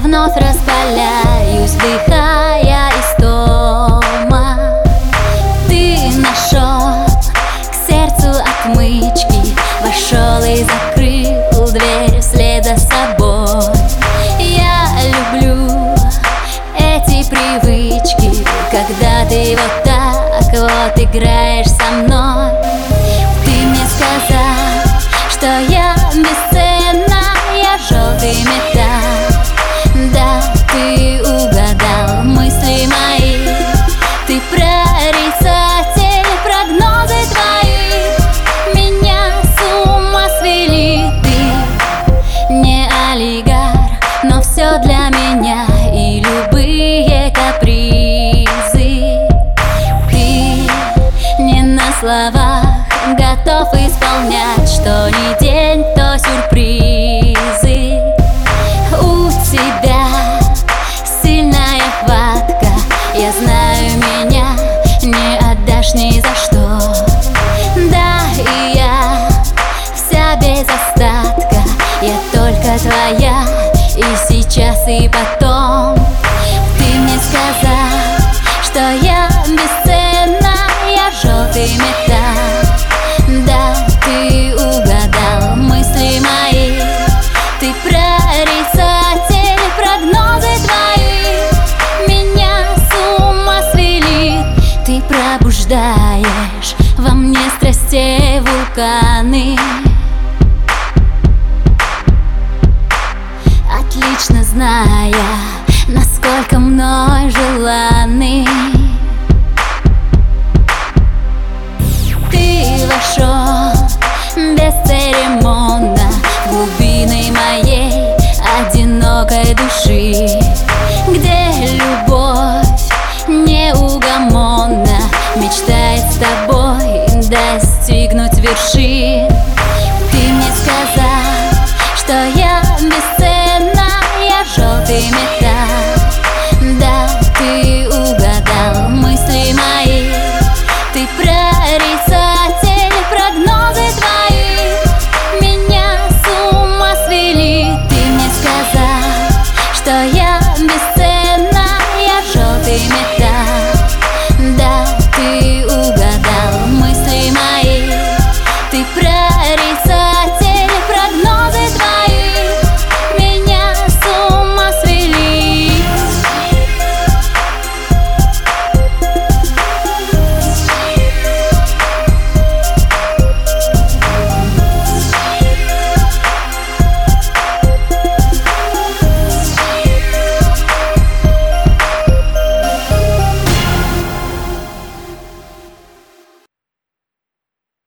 вновь распаляюсь, вдыхая истома Ты нашел к сердцу отмычки Вошел и закрыл дверь вслед за собой. Я люблю эти привычки Когда ты вот так вот играешь со для меня и любые капризы. Ты не на словах готов исполнять Что ни день, то сюрпризы. У тебя сильная хватка Я знаю, меня не отдашь ни за что. Да, и я вся без остатка Я только твоя и потом Ты мне сказал, что я бесценна Я желтый металл. Да, ты угадал мысли мои. Ты прорицатель, прогнозы твои. Меня с ума свели. Ты пробуждаешь во мне страстей вулканы зная, насколько мной желанный Ты вошел бесцеремонно в глубины моей одинокой души